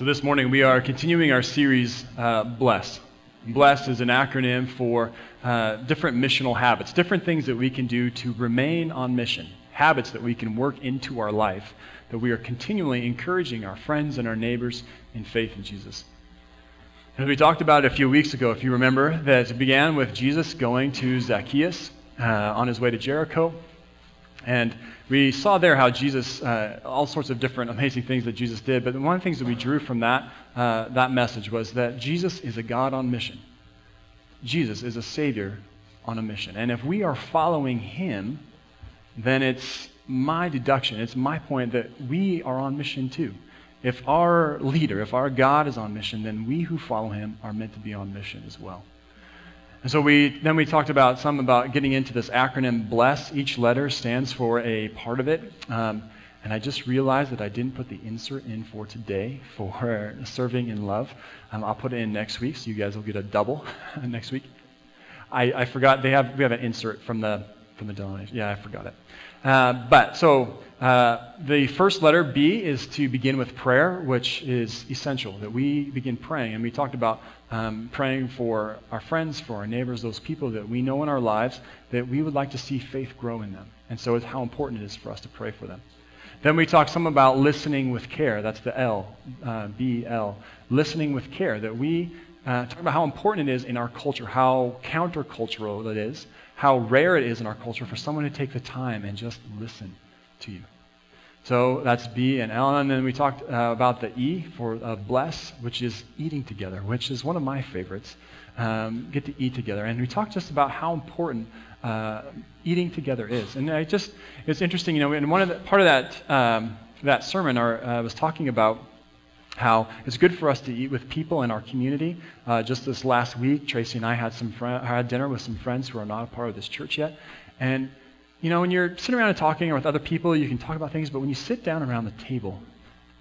So, this morning we are continuing our series, uh, Bless. Bless is an acronym for uh, different missional habits, different things that we can do to remain on mission, habits that we can work into our life, that we are continually encouraging our friends and our neighbors in faith in Jesus. As we talked about a few weeks ago, if you remember, that it began with Jesus going to Zacchaeus uh, on his way to Jericho. And we saw there how Jesus, uh, all sorts of different amazing things that Jesus did. But one of the things that we drew from that, uh, that message was that Jesus is a God on mission. Jesus is a Savior on a mission. And if we are following Him, then it's my deduction, it's my point that we are on mission too. If our leader, if our God is on mission, then we who follow him are meant to be on mission as well. And so we then we talked about some about getting into this acronym BLESS. Each letter stands for a part of it. Um, and I just realized that I didn't put the insert in for today for serving in love. Um, I'll put it in next week, so you guys will get a double next week. I, I forgot they have we have an insert from the from the denomination. Yeah, I forgot it. Uh, but so uh, the first letter B is to begin with prayer, which is essential that we begin praying. And we talked about um, praying for our friends, for our neighbors, those people that we know in our lives that we would like to see faith grow in them. And so it's how important it is for us to pray for them. Then we talked some about listening with care. That's the L, uh, B L. Listening with care. That we uh, talk about how important it is in our culture, how countercultural it is, how rare it is in our culture for someone to take the time and just listen to you. So that's B and L. And then we talked uh, about the E for uh, bless, which is eating together, which is one of my favorites. Um, get to eat together. And we talked just about how important uh, eating together is. And I just, it's interesting, you know, and one of the, part of that, um, that sermon I uh, was talking about how it's good for us to eat with people in our community. Uh, just this last week, Tracy and I had some had dinner with some friends who are not a part of this church yet, and you know, when you're sitting around and talking or with other people, you can talk about things, but when you sit down around the table,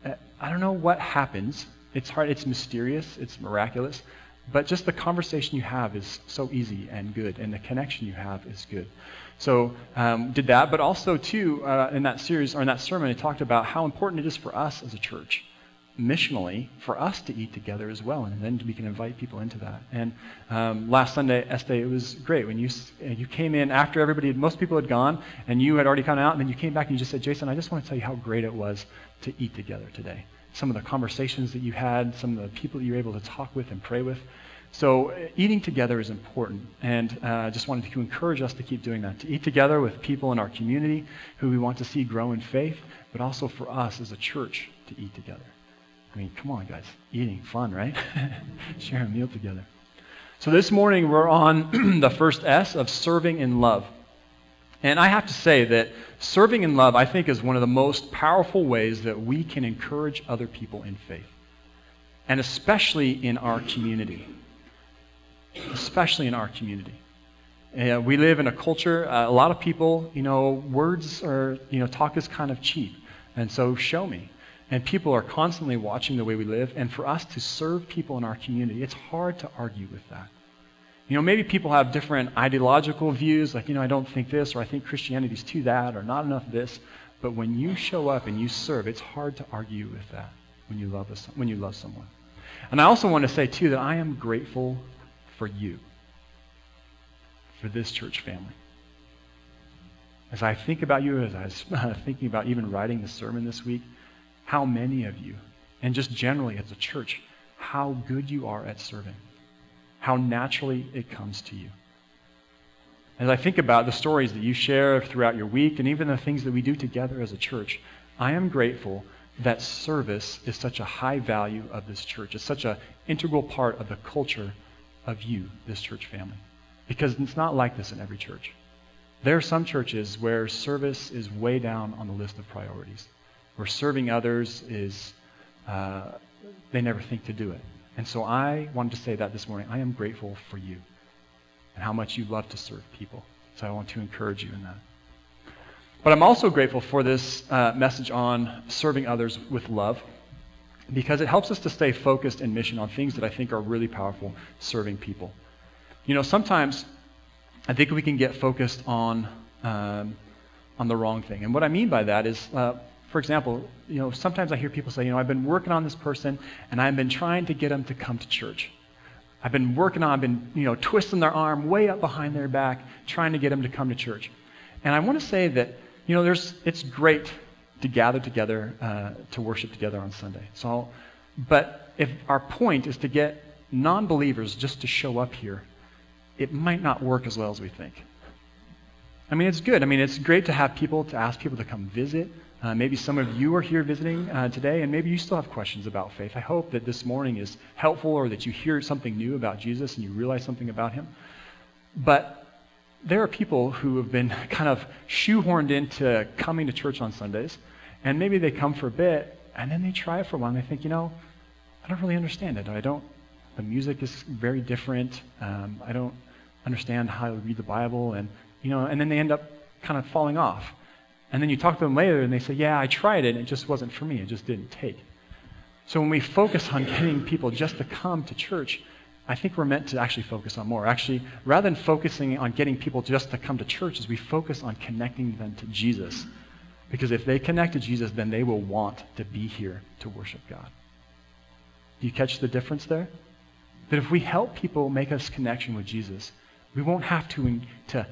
uh, I don't know what happens. It's hard, it's mysterious, it's miraculous, but just the conversation you have is so easy and good, and the connection you have is good. So um, did that, but also too uh, in that series or in that sermon, I talked about how important it is for us as a church missionally for us to eat together as well, and then we can invite people into that. And um, last Sunday, Este, it was great when you you came in after everybody, had, most people had gone, and you had already come out, and then you came back and you just said, Jason, I just want to tell you how great it was to eat together today. Some of the conversations that you had, some of the people that you were able to talk with and pray with. So uh, eating together is important, and uh, I uh, just wanted to encourage us to keep doing that, to eat together with people in our community who we want to see grow in faith, but also for us as a church to eat together. I mean, come on, guys. Eating, fun, right? Share a meal together. So this morning we're on the first S of serving in love. And I have to say that serving in love, I think, is one of the most powerful ways that we can encourage other people in faith. And especially in our community. Especially in our community. Uh, we live in a culture, uh, a lot of people, you know, words are, you know, talk is kind of cheap. And so show me. And people are constantly watching the way we live. And for us to serve people in our community, it's hard to argue with that. You know, maybe people have different ideological views, like, you know, I don't think this, or I think Christianity's too that, or not enough this. But when you show up and you serve, it's hard to argue with that when you love, us, when you love someone. And I also want to say, too, that I am grateful for you, for this church family. As I think about you, as I was thinking about even writing the sermon this week, how many of you, and just generally as a church, how good you are at serving, how naturally it comes to you. As I think about the stories that you share throughout your week and even the things that we do together as a church, I am grateful that service is such a high value of this church. It's such an integral part of the culture of you, this church family. Because it's not like this in every church. There are some churches where service is way down on the list of priorities where serving others is, uh, they never think to do it. And so I wanted to say that this morning. I am grateful for you and how much you love to serve people. So I want to encourage you in that. But I'm also grateful for this uh, message on serving others with love because it helps us to stay focused in mission on things that I think are really powerful serving people. You know, sometimes I think we can get focused on, um, on the wrong thing. And what I mean by that is uh, For example, you know, sometimes I hear people say, you know, I've been working on this person and I've been trying to get them to come to church. I've been working on, I've been, you know, twisting their arm way up behind their back, trying to get them to come to church. And I want to say that, you know, there's, it's great to gather together uh, to worship together on Sunday. So, but if our point is to get non-believers just to show up here, it might not work as well as we think. I mean, it's good. I mean, it's great to have people, to ask people to come visit. Uh, maybe some of you are here visiting uh, today, and maybe you still have questions about faith. I hope that this morning is helpful or that you hear something new about Jesus and you realize something about him. But there are people who have been kind of shoehorned into coming to church on Sundays, and maybe they come for a bit, and then they try it for a while, and they think, you know, I don't really understand it. I don't. The music is very different. Um, I don't understand how to read the Bible, and you know, and then they end up kind of falling off. And then you talk to them later, and they say, "Yeah, I tried it, and it just wasn't for me. It just didn't take." So when we focus on getting people just to come to church, I think we're meant to actually focus on more. Actually, rather than focusing on getting people just to come to church, is we focus on connecting them to Jesus. Because if they connect to Jesus, then they will want to be here to worship God. Do you catch the difference there? That if we help people make us connection with Jesus, we won't have to, to, to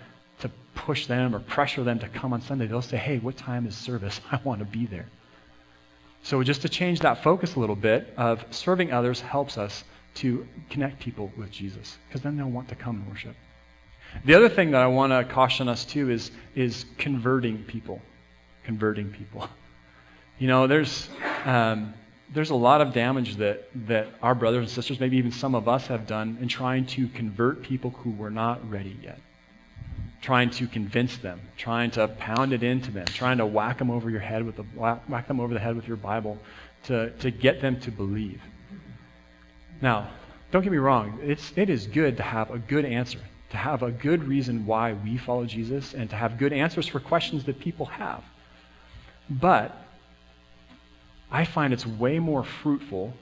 push them or pressure them to come on Sunday. They'll say, hey, what time is service? I want to be there. So just to change that focus a little bit of serving others helps us to connect people with Jesus because then they'll want to come and worship. The other thing that I want to caution us to is, is converting people. Converting people. You know, there's, um, there's a lot of damage that, that our brothers and sisters, maybe even some of us, have done in trying to convert people who were not ready yet. Trying to convince them, trying to pound it into them, trying to whack them over your head with the whack them over the head with your Bible to, to get them to believe. Now, don't get me wrong, it's, it is good to have a good answer, to have a good reason why we follow Jesus, and to have good answers for questions that people have. But I find it's way more fruitful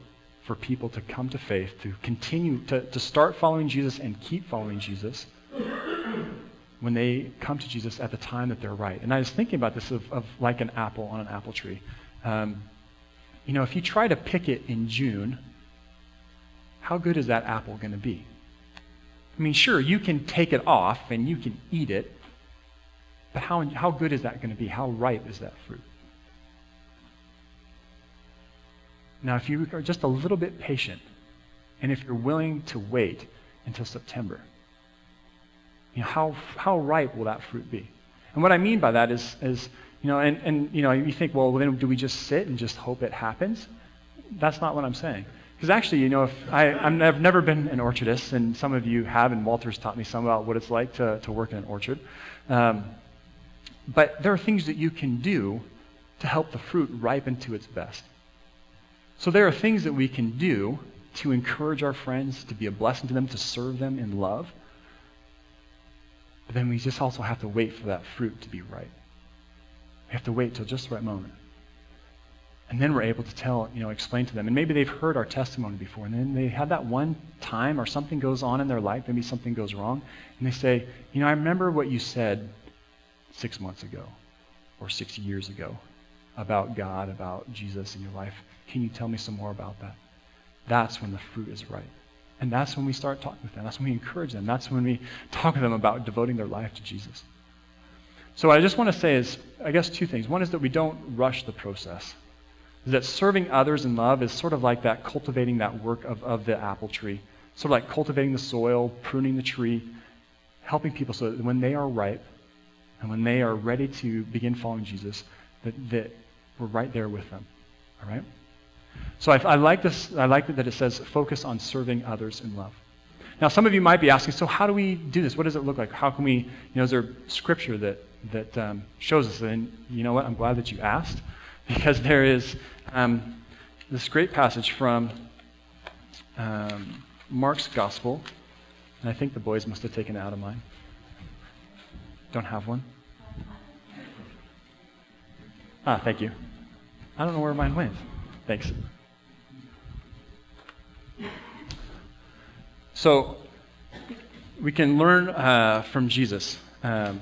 for people to come to faith, to continue, to, to start following Jesus and keep following Jesus when they come to Jesus at the time that they're right. And I was thinking about this of, of like an apple on an apple tree. Um, you know, if you try to pick it in June, how good is that apple going to be? I mean, sure, you can take it off and you can eat it, but how, how good is that going to be? How ripe is that fruit? Now, if you are just a little bit patient, and if you're willing to wait until September, you know, how, how ripe will that fruit be? And what I mean by that is, is you know, and, and you know, you think, well, then do we just sit and just hope it happens? That's not what I'm saying. Because actually, you know, if I, I've never been an orchardist, and some of you have, and Walter's taught me some about what it's like to, to work in an orchard. Um, but there are things that you can do to help the fruit ripen to its best. So there are things that we can do to encourage our friends, to be a blessing to them, to serve them in love. But then we just also have to wait for that fruit to be ripe. We have to wait till just the right moment. And then we're able to tell, you know, explain to them. And maybe they've heard our testimony before. And then they have that one time or something goes on in their life, maybe something goes wrong. And they say, you know, I remember what you said six months ago or six years ago about God, about Jesus in your life. Can you tell me some more about that? That's when the fruit is ripe. And that's when we start talking with them. That's when we encourage them. That's when we talk to them about devoting their life to Jesus. So what I just want to say is, I guess, two things. One is that we don't rush the process. Is that serving others in love is sort of like that cultivating that work of, of the apple tree. Sort of like cultivating the soil, pruning the tree, helping people so that when they are ripe and when they are ready to begin following Jesus, that, that we're right there with them. All right? So I, I, like this. I like that it says focus on serving others in love. Now, some of you might be asking, so how do we do this? What does it look like? How can we, you know, is there scripture that that um, shows us? And you know what? I'm glad that you asked, because there is um, this great passage from um, Mark's Gospel, and I think the boys must have taken it out of mine. Don't have one. Ah, thank you. I don't know where mine went. Thanks. So, we can learn uh, from Jesus um,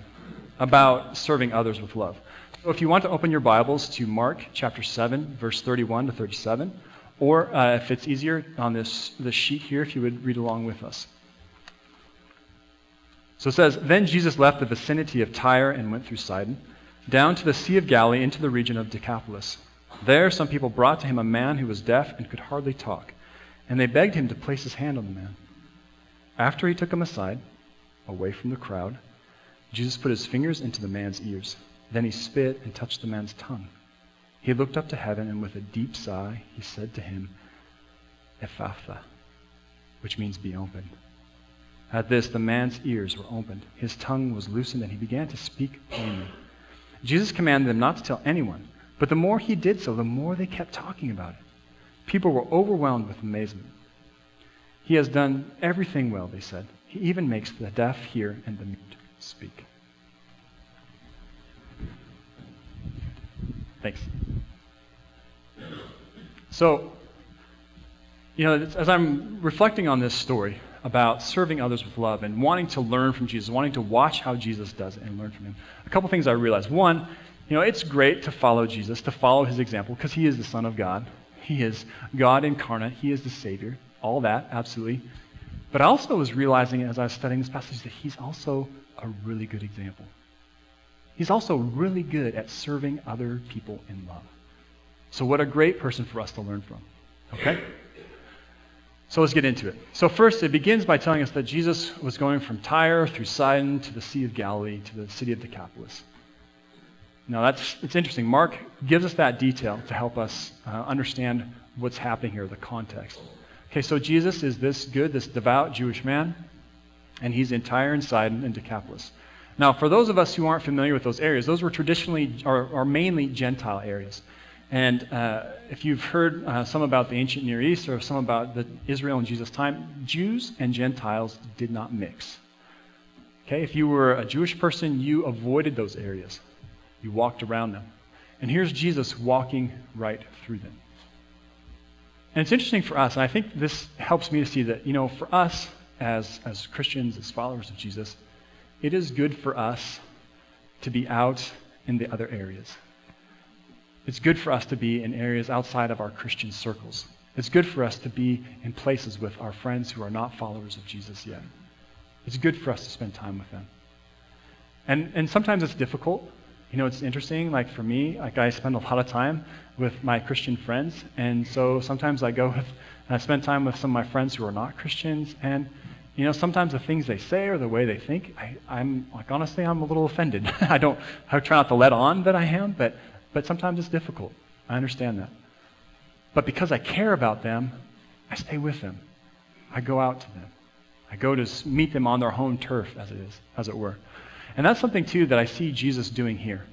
about serving others with love. So if you want to open your Bibles to Mark chapter 7, verse 31 to 37, or uh, if it's easier on this, this sheet here, if you would read along with us. So it says, Then Jesus left the vicinity of Tyre and went through Sidon, down to the Sea of Galilee into the region of Decapolis. There some people brought to him a man who was deaf and could hardly talk, and they begged him to place his hand on the man. After he took him aside, away from the crowd, Jesus put his fingers into the man's ears. Then he spit and touched the man's tongue. He looked up to heaven, and with a deep sigh, he said to him, Ephphatha, which means be opened. At this, the man's ears were opened, his tongue was loosened, and he began to speak plainly. Jesus commanded them not to tell anyone, but the more he did so, the more they kept talking about it. People were overwhelmed with amazement. He has done everything well, they said. He even makes the deaf hear and the mute speak. Thanks. So, you know, as I'm reflecting on this story about serving others with love and wanting to learn from Jesus, wanting to watch how Jesus does it and learn from him, a couple things I realized. One, you know, it's great to follow Jesus, to follow his example, because he is the Son of God. He is God incarnate. He is the Savior. All that, absolutely. But I also was realizing as I was studying this passage that he's also a really good example. He's also really good at serving other people in love. So, what a great person for us to learn from. Okay? So, let's get into it. So, first, it begins by telling us that Jesus was going from Tyre through Sidon to the Sea of Galilee to the city of Decapolis. Now, that's it's interesting. Mark gives us that detail to help us uh, understand what's happening here, the context. Okay, so Jesus is this good, this devout Jewish man, and he's in Tyre and Sidon and Decapolis. Now, for those of us who aren't familiar with those areas, those were traditionally, or, or mainly Gentile areas. And uh, if you've heard uh, some about the ancient Near East or some about the Israel in Jesus' time, Jews and Gentiles did not mix. Okay, if you were a Jewish person, you avoided those areas. You walked around them. And here's Jesus walking right through them. And it's interesting for us, and I think this helps me to see that, you know, for us as, as Christians, as followers of Jesus, it is good for us to be out in the other areas. It's good for us to be in areas outside of our Christian circles. It's good for us to be in places with our friends who are not followers of Jesus yet. It's good for us to spend time with them. And, and sometimes it's difficult. You know, it's interesting. Like for me, like I spend a lot of time with my Christian friends, and so sometimes I go with, I spend time with some of my friends who are not Christians, and you know, sometimes the things they say or the way they think, I, I'm like honestly, I'm a little offended. I don't, I try not to let on that I am, but but sometimes it's difficult. I understand that. But because I care about them, I stay with them. I go out to them. I go to meet them on their home turf, as it is, as it were. And that's something too that I see Jesus doing here.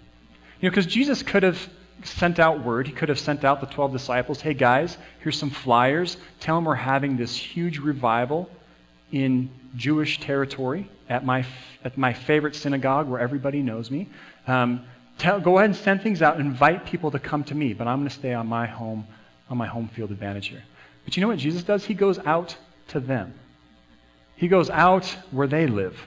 You know, because Jesus could have sent out word. He could have sent out the 12 disciples, hey guys, here's some flyers. Tell them we're having this huge revival in Jewish territory at my, at my favorite synagogue where everybody knows me. Um, tell, go ahead and send things out, invite people to come to me, but I'm going to stay on my home, on my home field advantage here. But you know what Jesus does? He goes out to them. He goes out where they live.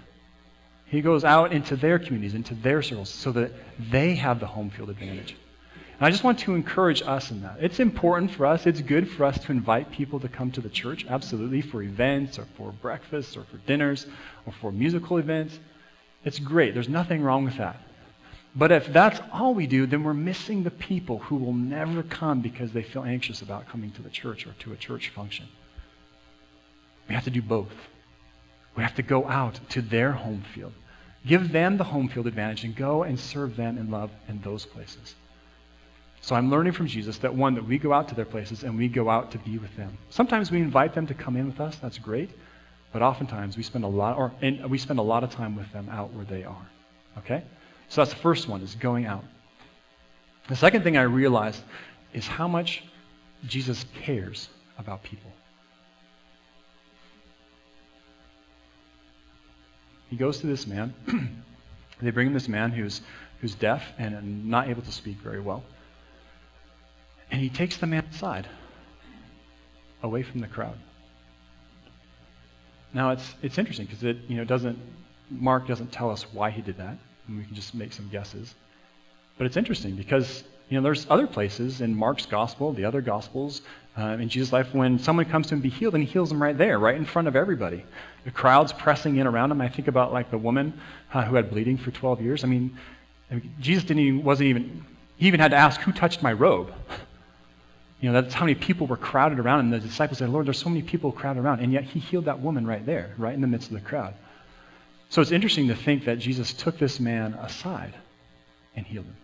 He goes out into their communities, into their circles, so that they have the home field advantage. And I just want to encourage us in that. It's important for us, it's good for us to invite people to come to the church, absolutely, for events or for breakfasts or for dinners or for musical events. It's great. There's nothing wrong with that. But if that's all we do, then we're missing the people who will never come because they feel anxious about coming to the church or to a church function. We have to do both. We have to go out to their home field. Give them the home field advantage and go and serve them in love in those places. So I'm learning from Jesus that one, that we go out to their places and we go out to be with them. Sometimes we invite them to come in with us, that's great. But oftentimes we spend a lot or and we spend a lot of time with them out where they are. Okay? So that's the first one, is going out. The second thing I realized is how much Jesus cares about people. He goes to this man. they bring him this man who's, who's deaf and not able to speak very well. And he takes the man aside, away from the crowd. Now it's it's interesting because it you know doesn't Mark doesn't tell us why he did that, and we can just make some guesses. But it's interesting because you know there's other places in Mark's gospel, the other gospels, uh, in Jesus' life when someone comes to him to be healed, and he heals them right there, right in front of everybody. The crowd's pressing in around him. I think about like the woman uh, who had bleeding for 12 years. I mean, I mean Jesus didn't even, wasn't even he even had to ask who touched my robe. You know, that's how many people were crowded around him. The disciples said, Lord, there's so many people crowded around. And yet he healed that woman right there, right in the midst of the crowd. So it's interesting to think that Jesus took this man aside and healed him.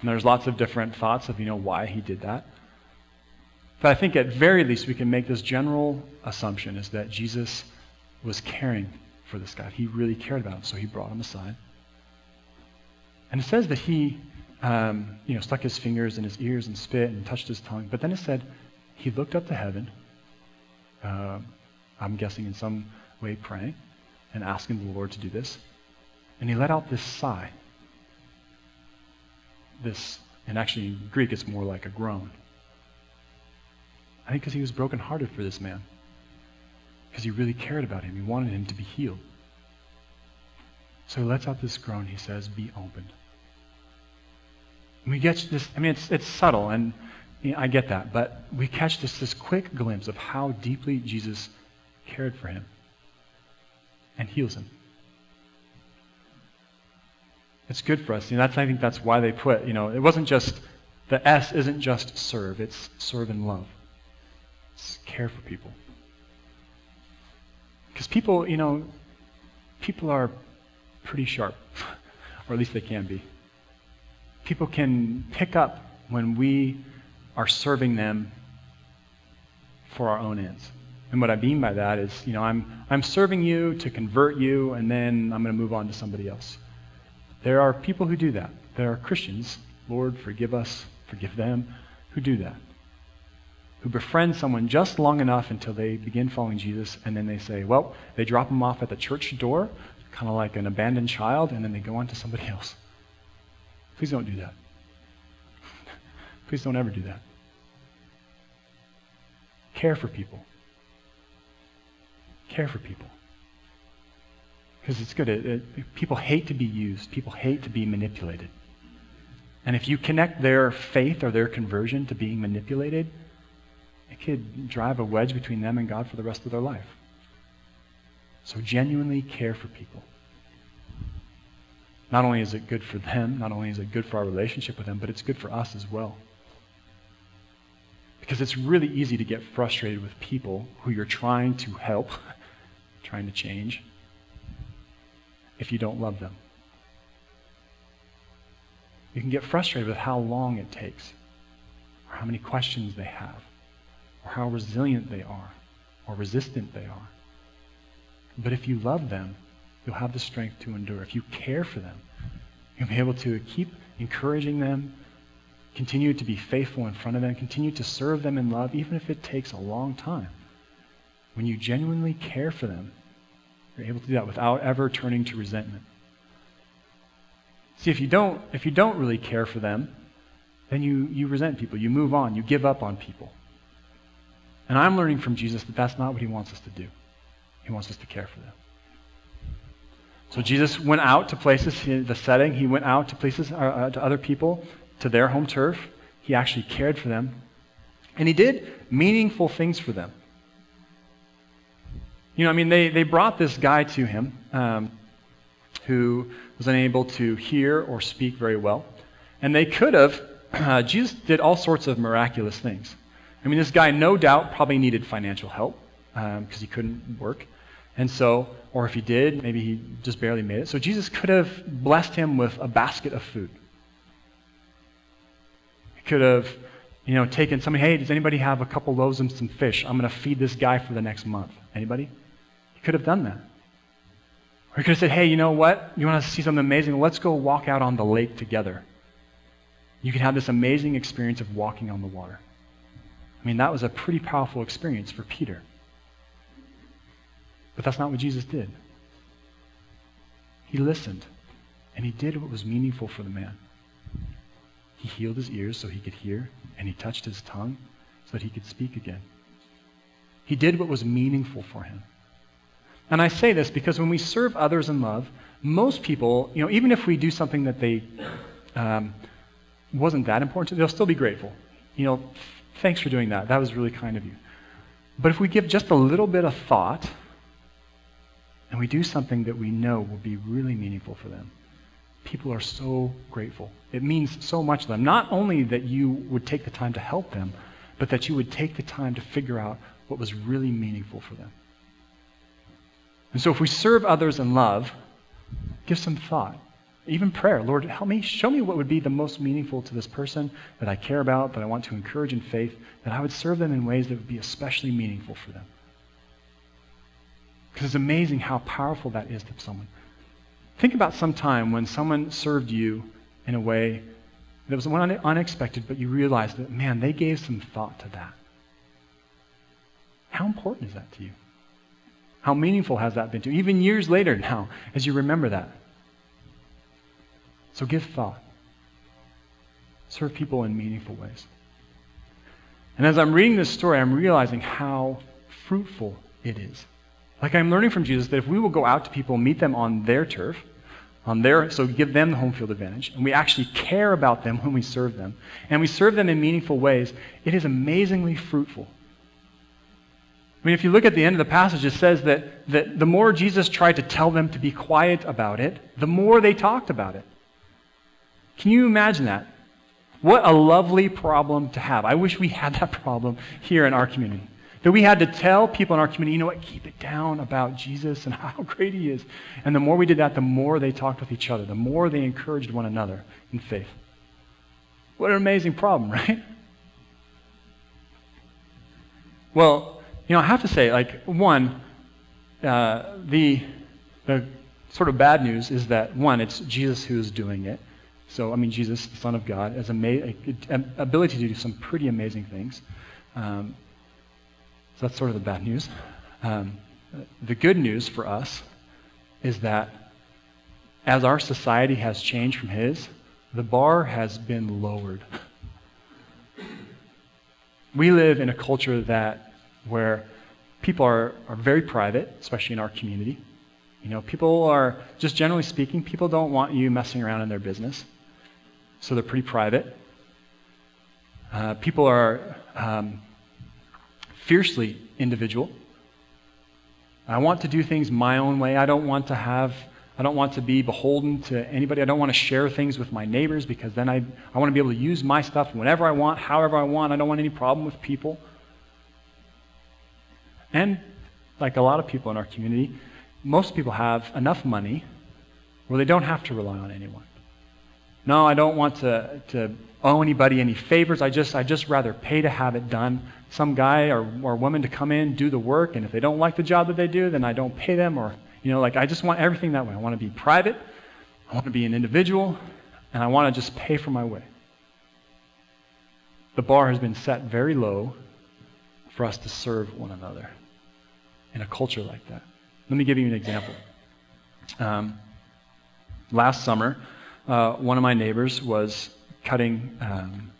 And there's lots of different thoughts of, you know, why he did that. But I think at very least we can make this general assumption is that Jesus was caring for this guy. He really cared about him, so he brought him aside. And it says that he um, you know, stuck his fingers in his ears and spit and touched his tongue. But then it said he looked up to heaven, uh, I'm guessing in some way praying and asking the Lord to do this. And he let out this sigh. This, and actually in Greek it's more like a groan. I think because he was brokenhearted for this man. Because he really cared about him. He wanted him to be healed. So he lets out this groan. He says, Be opened. We get this, I mean, it's, it's subtle, and you know, I get that, but we catch this, this quick glimpse of how deeply Jesus cared for him and heals him. It's good for us. You know, that's, I think that's why they put, you know, it wasn't just, the S isn't just serve, it's serve and love. Care for people. Because people, you know, people are pretty sharp, or at least they can be people can pick up when we are serving them for our own ends. And what I mean by that is, you know, I'm, I'm serving you to convert you, and then I'm going to move on to somebody else. There are people who do that. There are Christians, Lord, forgive us, forgive them, who do that. Who befriend someone just long enough until they begin following Jesus, and then they say, well, they drop them off at the church door, kind of like an abandoned child, and then they go on to somebody else. Please don't do that. Please don't ever do that. Care for people. Care for people. Because it's good. It, it, people hate to be used, people hate to be manipulated. And if you connect their faith or their conversion to being manipulated, it could drive a wedge between them and God for the rest of their life. So genuinely care for people. Not only is it good for them, not only is it good for our relationship with them, but it's good for us as well. Because it's really easy to get frustrated with people who you're trying to help, trying to change, if you don't love them. You can get frustrated with how long it takes, or how many questions they have, or how resilient they are, or resistant they are. But if you love them, you'll have the strength to endure. If you care for them, you'll be able to keep encouraging them, continue to be faithful in front of them, continue to serve them in love, even if it takes a long time. When you genuinely care for them, you're able to do that without ever turning to resentment. See, if you don't, if you don't really care for them, then you, you resent people. You move on. You give up on people. And I'm learning from Jesus that that's not what he wants us to do. He wants us to care for them. So Jesus went out to places, the setting, he went out to places, uh, uh, to other people, to their home turf. He actually cared for them. And he did meaningful things for them. You know, I mean, they, they brought this guy to him um, who was unable to hear or speak very well. And they could have, uh, Jesus did all sorts of miraculous things. I mean, this guy, no doubt, probably needed financial help because um, he couldn't work. And so, or if he did, maybe he just barely made it. So Jesus could have blessed him with a basket of food. He could have, you know, taken somebody, hey, does anybody have a couple loaves and some fish? I'm going to feed this guy for the next month. Anybody? He could have done that. Or he could have said, hey, you know what? You want to see something amazing? Let's go walk out on the lake together. You can have this amazing experience of walking on the water. I mean, that was a pretty powerful experience for Peter. But that's not what Jesus did. He listened, and he did what was meaningful for the man. He healed his ears so he could hear, and he touched his tongue so that he could speak again. He did what was meaningful for him. And I say this because when we serve others in love, most people, you know, even if we do something that they um, wasn't that important to they'll still be grateful. You know, thanks for doing that. That was really kind of you. But if we give just a little bit of thought and we do something that we know will be really meaningful for them, people are so grateful. It means so much to them. Not only that you would take the time to help them, but that you would take the time to figure out what was really meaningful for them. And so if we serve others in love, give some thought. Even prayer. Lord, help me, show me what would be the most meaningful to this person that I care about, that I want to encourage in faith, that I would serve them in ways that would be especially meaningful for them. Because it's amazing how powerful that is to someone. Think about some time when someone served you in a way that was unexpected, but you realized that, man, they gave some thought to that. How important is that to you? How meaningful has that been to you? Even years later now, as you remember that. So give thought. Serve people in meaningful ways. And as I'm reading this story, I'm realizing how fruitful it is. Like I'm learning from Jesus that if we will go out to people meet them on their turf, on their so give them the home field advantage, and we actually care about them when we serve them, and we serve them in meaningful ways, it is amazingly fruitful. I mean, if you look at the end of the passage, it says that, that the more Jesus tried to tell them to be quiet about it, the more they talked about it. Can you imagine that? What a lovely problem to have. I wish we had that problem here in our community. That we had to tell people in our community, you know what, keep it down about Jesus and how great he is. And the more we did that, the more they talked with each other, the more they encouraged one another in faith. What an amazing problem, right? Well, you know, I have to say, like, one, uh, the, the sort of bad news is that, one, it's Jesus who is doing it. So, I mean, Jesus, the Son of God, has an ability to do some pretty amazing things. Um, so that's sort of the bad news. Um, the good news for us is that as our society has changed from his, the bar has been lowered. We live in a culture that where people are, are very private, especially in our community. You know, people are, just generally speaking, people don't want you messing around in their business so they're pretty private. Uh, people are um, fiercely individual. I want to do things my own way. I don't want to have, I don't want to be beholden to anybody. I don't want to share things with my neighbors because then I, I want to be able to use my stuff whenever I want, however I want. I don't want any problem with people. And like a lot of people in our community, most people have enough money where they don't have to rely on anyone. No, I don't want to, to owe anybody any favors. I just I just rather pay to have it done. Some guy or, or woman to come in, do the work, and if they don't like the job that they do, then I don't pay them. Or you know, like I just want everything that way. I want to be private. I want to be an individual, and I want to just pay for my way. The bar has been set very low for us to serve one another in a culture like that. Let me give you an example. Um, last summer, uh, one of my neighbors was cutting um,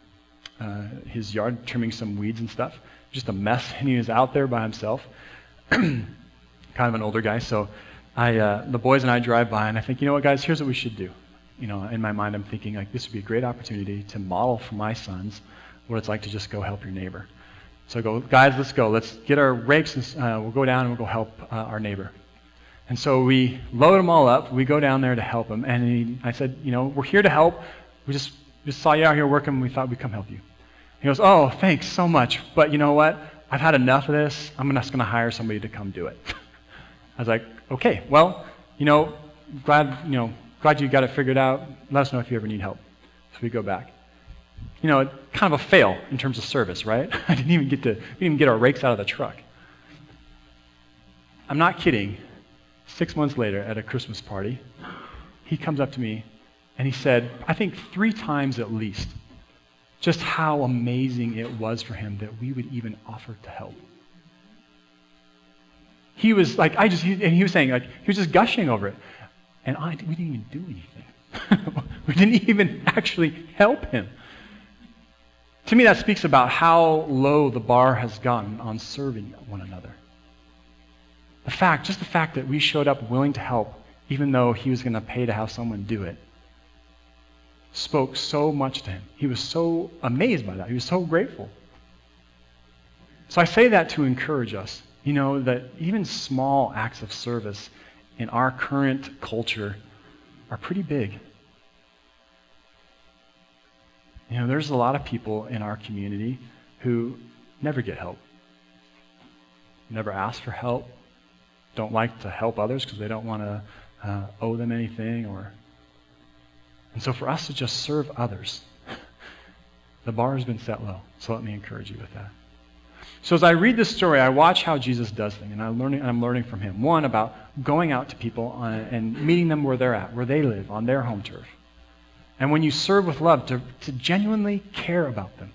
uh, his yard, trimming some weeds and stuff. Just a mess, and he was out there by himself. kind of an older guy, so I, uh, the boys and I drive by, and I think, you know what, guys, here's what we should do. You know, in my mind, I'm thinking like this would be a great opportunity to model for my sons what it's like to just go help your neighbor. So I go, guys, let's go. Let's get our rakes, and uh, we'll go down and we'll go help uh, our neighbor. And so we load them all up. We go down there to help him. And he, I said, you know, we're here to help. We just, just saw you out here working. And we thought we'd come help you. He goes, oh, thanks so much. But you know what? I've had enough of this. I'm just going to hire somebody to come do it. I was like, okay, well, you know, glad, you know, glad you got it figured out. Let us know if you ever need help. So we go back. You know, kind of a fail in terms of service, right? I didn't even get to, we didn't even get our rakes out of the truck. I'm not kidding. Six months later, at a Christmas party, he comes up to me and he said, I think three times at least, just how amazing it was for him that we would even offer to help. He was like, I just, and he was saying, like, he was just gushing over it. And I, we didn't even do anything. we didn't even actually help him. To me, that speaks about how low the bar has gotten on serving one another. The fact, just the fact that we showed up willing to help, even though he was going to pay to have someone do it, spoke so much to him. He was so amazed by that. He was so grateful. So I say that to encourage us. You know, that even small acts of service in our current culture are pretty big. You know, there's a lot of people in our community who never get help, never ask for help, don't like to help others because they don't want to uh, owe them anything or and so for us to just serve others the bar has been set low. So let me encourage you with that. So as i read this story i watch how jesus does things and i'm learning, I'm learning from him. One about going out to people on, and meeting them where they're at where they live on their home turf. And when you serve with love to, to genuinely care about them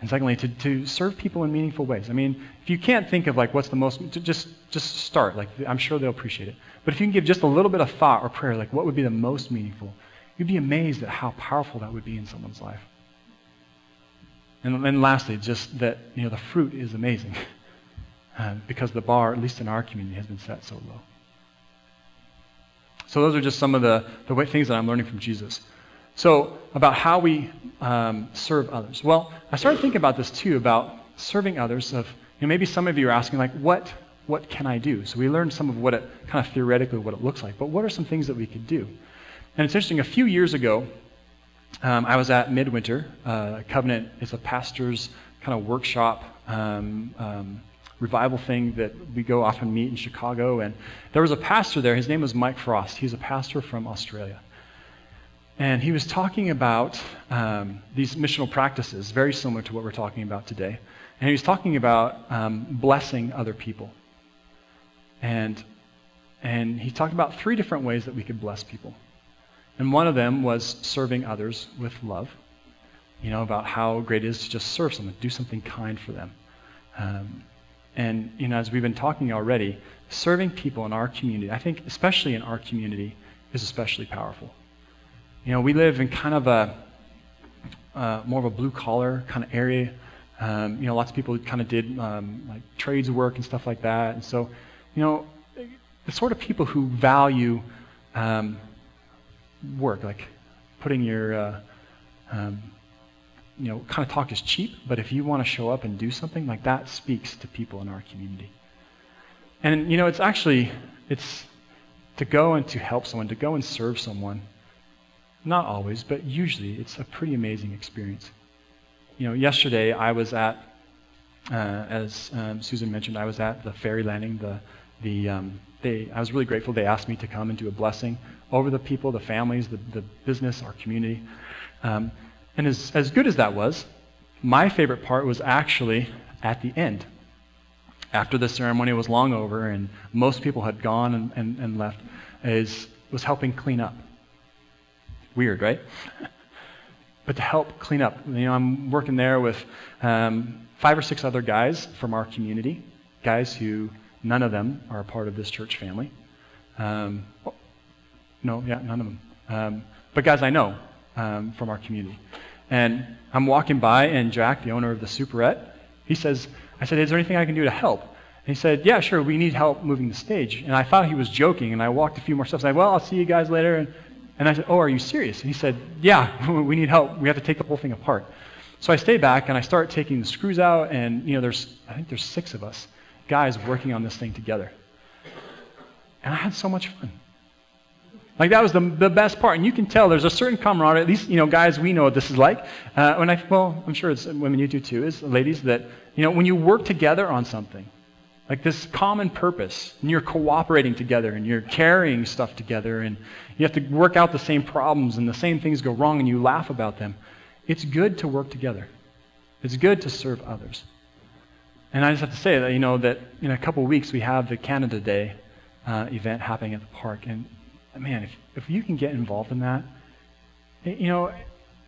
and secondly, to, to serve people in meaningful ways. I mean, if you can't think of like what's the most, just just start. Like I'm sure they'll appreciate it. But if you can give just a little bit of thought or prayer, like what would be the most meaningful, you'd be amazed at how powerful that would be in someone's life. And then lastly, just that you know the fruit is amazing, uh, because the bar, at least in our community, has been set so low. So those are just some of the the things that I'm learning from Jesus. So, about how we um, serve others. Well, I started thinking about this too, about serving others. Of you know, maybe some of you are asking, like, what what can I do? So we learned some of what it kind of theoretically what it looks like. But what are some things that we could do? And it's interesting. A few years ago, um, I was at Midwinter. Uh, Covenant is a pastor's kind of workshop. Um, um, revival thing that we go often meet in Chicago. And there was a pastor there. His name was Mike Frost. He's a pastor from Australia. And he was talking about um, these missional practices, very similar to what we're talking about today. And he was talking about um, blessing other people. And, and he talked about three different ways that we could bless people. And one of them was serving others with love. You know, about how great it is to just serve someone, do something kind for them. Um, and, you know, as we've been talking already, serving people in our community, I think especially in our community, is especially powerful. You know, we live in kind of a uh, more of a blue collar kind of area. Um, you know, lots of people kind of did um, like trades work and stuff like that. And so, you know, the sort of people who value um, work, like putting your, uh, um, you know, kind of talk is cheap, but if you want to show up and do something, like that speaks to people in our community. And, you know, it's actually, it's to go and to help someone, to go and serve someone not always, but usually it's a pretty amazing experience. You know, yesterday I was at, uh, as um, Susan mentioned, I was at the ferry landing. The, the, um, they, I was really grateful they asked me to come and do a blessing over the people, the families, the, the business, our community. Um, and as, as good as that was, my favorite part was actually at the end. After the ceremony was long over and most people had gone and, and, and left, is, was helping clean up. Weird, right? but to help clean up. You know, I'm working there with um, five or six other guys from our community, guys who none of them are a part of this church family. Um, no, yeah, none of them. Um, but guys I know um, from our community. And I'm walking by, and Jack, the owner of the Superette, he says, I said, Is there anything I can do to help? And he said, Yeah, sure, we need help moving the stage. And I thought he was joking, and I walked a few more steps. And I said, Well, I'll see you guys later. And and I said, Oh, are you serious? And he said, Yeah, we need help. We have to take the whole thing apart. So I stay back and I start taking the screws out, and you know, there's I think there's six of us guys working on this thing together. And I had so much fun. Like that was the, the best part, and you can tell there's a certain camaraderie. At least you know, guys, we know what this is like. Uh, when I well, I'm sure it's women you do too. Is ladies that you know when you work together on something, like this common purpose, and you're cooperating together, and you're carrying stuff together, and you have to work out the same problems, and the same things go wrong, and you laugh about them. It's good to work together. It's good to serve others. And I just have to say that, you know, that in a couple of weeks we have the Canada Day uh, event happening at the park. And man, if, if you can get involved in that, it, you know,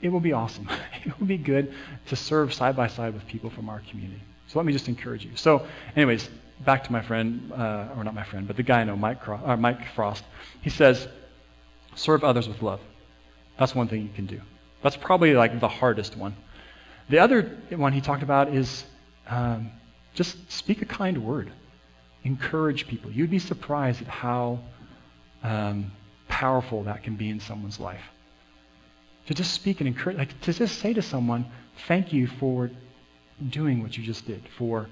it will be awesome. it will be good to serve side by side with people from our community. So let me just encourage you. So, anyways, back to my friend, uh, or not my friend, but the guy I know, Mike, Cro- uh, Mike Frost. He says, serve others with love. That's one thing you can do. That's probably like the hardest one. The other one he talked about is um, just speak a kind word, encourage people. You'd be surprised at how um, powerful that can be in someone's life. To just speak and encourage, like to just say to someone, thank you for doing what you just did. For,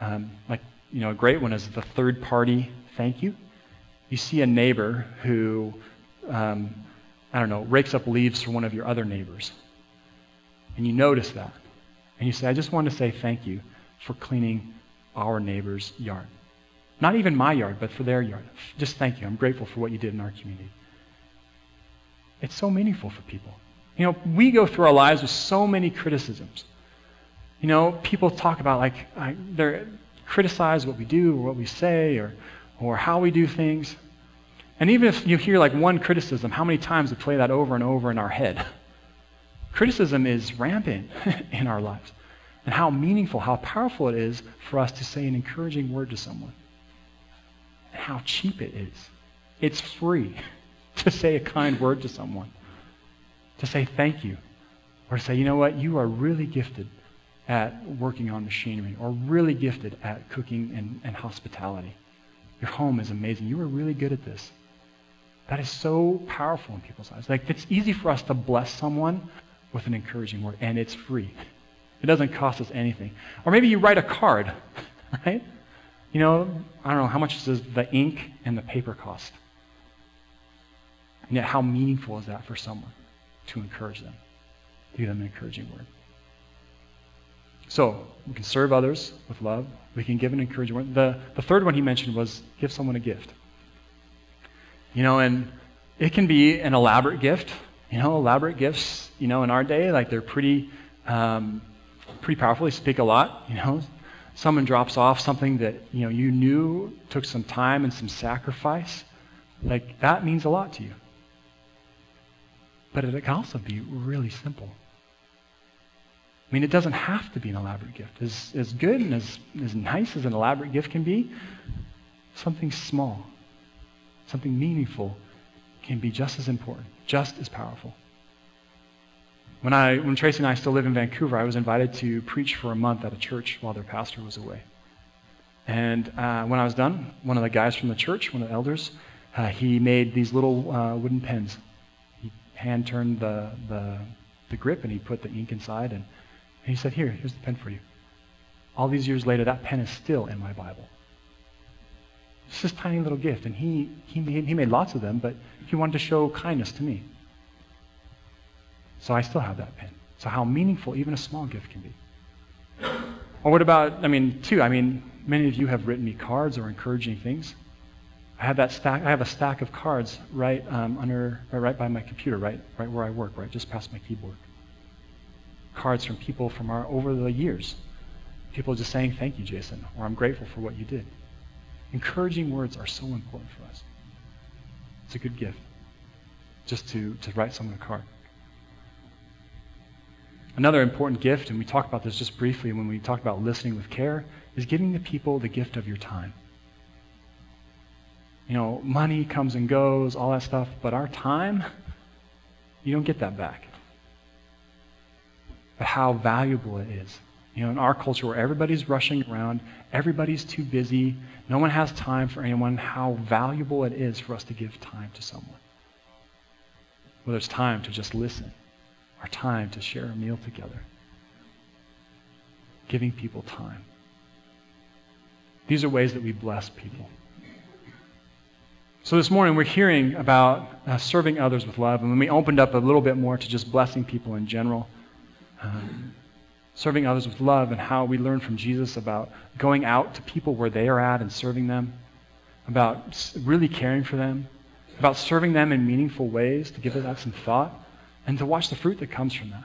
um, like, you know, a great one is the third party thank you. You see a neighbor who, um, I don't know, rakes up leaves for one of your other neighbors. And you notice that. And you say, I just want to say thank you for cleaning our neighbor's yard. Not even my yard, but for their yard. Just thank you. I'm grateful for what you did in our community. It's so meaningful for people. You know, we go through our lives with so many criticisms. You know, people talk about like they criticize what we do or what we say or or how we do things. And even if you hear like one criticism, how many times we play that over and over in our head? Criticism is rampant in our lives. And how meaningful, how powerful it is for us to say an encouraging word to someone. And how cheap it is. It's free to say a kind word to someone, to say thank you, or to say, you know what, you are really gifted at working on machinery, or really gifted at cooking and, and hospitality. Your home is amazing. You are really good at this. That is so powerful in people's lives. Like, it's easy for us to bless someone with an encouraging word, and it's free. It doesn't cost us anything. Or maybe you write a card, right? You know, I don't know, how much does the ink and the paper cost? And yet, how meaningful is that for someone to encourage them, to give them an encouraging word? So, we can serve others with love. We can give an encouraging word. The, the third one he mentioned was give someone a gift. You know, and it can be an elaborate gift. You know, elaborate gifts, you know, in our day, like they're pretty, um, pretty powerful. They speak a lot. You know, someone drops off something that, you know, you knew took some time and some sacrifice. Like, that means a lot to you. But it can also be really simple. I mean, it doesn't have to be an elaborate gift. As, as good and as, as nice as an elaborate gift can be, something small, something meaningful can be just as important, just as powerful. When, I, when Tracy and I still live in Vancouver, I was invited to preach for a month at a church while their pastor was away. And uh, when I was done, one of the guys from the church, one of the elders, uh, he made these little uh, wooden pens He hand turned the, the, the grip and he put the ink inside and, and he said, Here, here's the pen for you. All these years later, that pen is still in my Bible. It's this tiny little gift. And he, he, made, he made lots of them, but he wanted to show kindness to me. So I still have that pen. So how meaningful even a small gift can be. Or what about, I mean, too, I mean, many of you have written me cards or encouraging things. I have that stack. I have a stack of cards right um, under, right by my computer, right, right where I work, right just past my keyboard. Cards from people from our over the years. People just saying, "Thank you, Jason," or "I'm grateful for what you did." Encouraging words are so important for us. It's a good gift, just to to write someone a card. Another important gift, and we talked about this just briefly when we talked about listening with care, is giving the people the gift of your time you know, money comes and goes, all that stuff, but our time, you don't get that back. But how valuable it is. You know, in our culture where everybody's rushing around, everybody's too busy, no one has time for anyone, how valuable it is for us to give time to someone. Whether it's time to just listen, or time to share a meal together. Giving people time. These are ways that we bless people. So this morning we're hearing about uh, serving others with love, and when we opened up a little bit more to just blessing people in general, um, serving others with love, and how we learn from Jesus about going out to people where they are at and serving them, about really caring for them, about serving them in meaningful ways, to give that some thought, and to watch the fruit that comes from that.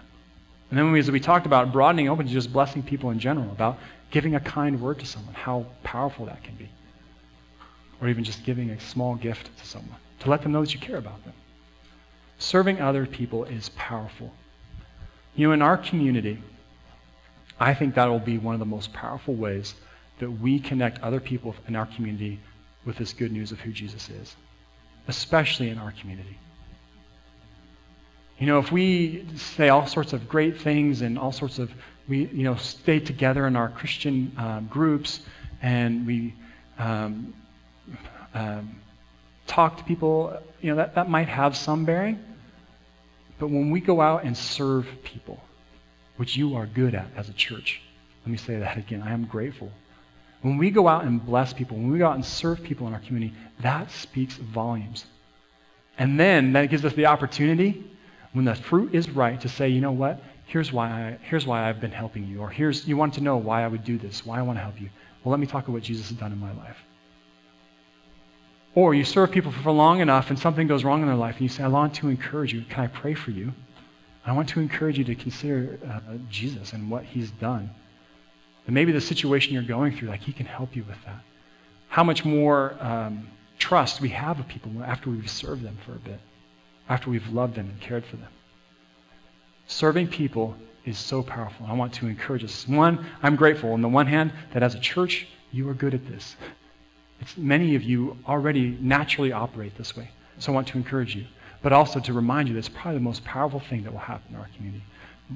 And then as we talked about broadening open to just blessing people in general, about giving a kind word to someone, how powerful that can be or even just giving a small gift to someone to let them know that you care about them. Serving other people is powerful. You know, in our community, I think that will be one of the most powerful ways that we connect other people in our community with this good news of who Jesus is, especially in our community. You know, if we say all sorts of great things and all sorts of, we, you know, stay together in our Christian um, groups and we um, um, talk to people, you know, that, that might have some bearing. But when we go out and serve people, which you are good at as a church, let me say that again. I am grateful. When we go out and bless people, when we go out and serve people in our community, that speaks volumes. And then that gives us the opportunity, when the fruit is right, to say, you know what? Here's why, I, here's why I've been helping you. Or here's, you want to know why I would do this, why I want to help you. Well, let me talk about what Jesus has done in my life. Or you serve people for long enough and something goes wrong in their life and you say, I want to encourage you. Can I pray for you? I want to encourage you to consider uh, Jesus and what he's done. And maybe the situation you're going through, like he can help you with that. How much more um, trust we have of people after we've served them for a bit, after we've loved them and cared for them. Serving people is so powerful. I want to encourage us. One, I'm grateful on the one hand that as a church, you are good at this. Many of you already naturally operate this way. So I want to encourage you. But also to remind you that it's probably the most powerful thing that will happen in our community.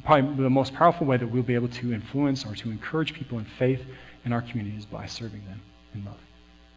Probably the most powerful way that we'll be able to influence or to encourage people in faith in our community is by serving them in love.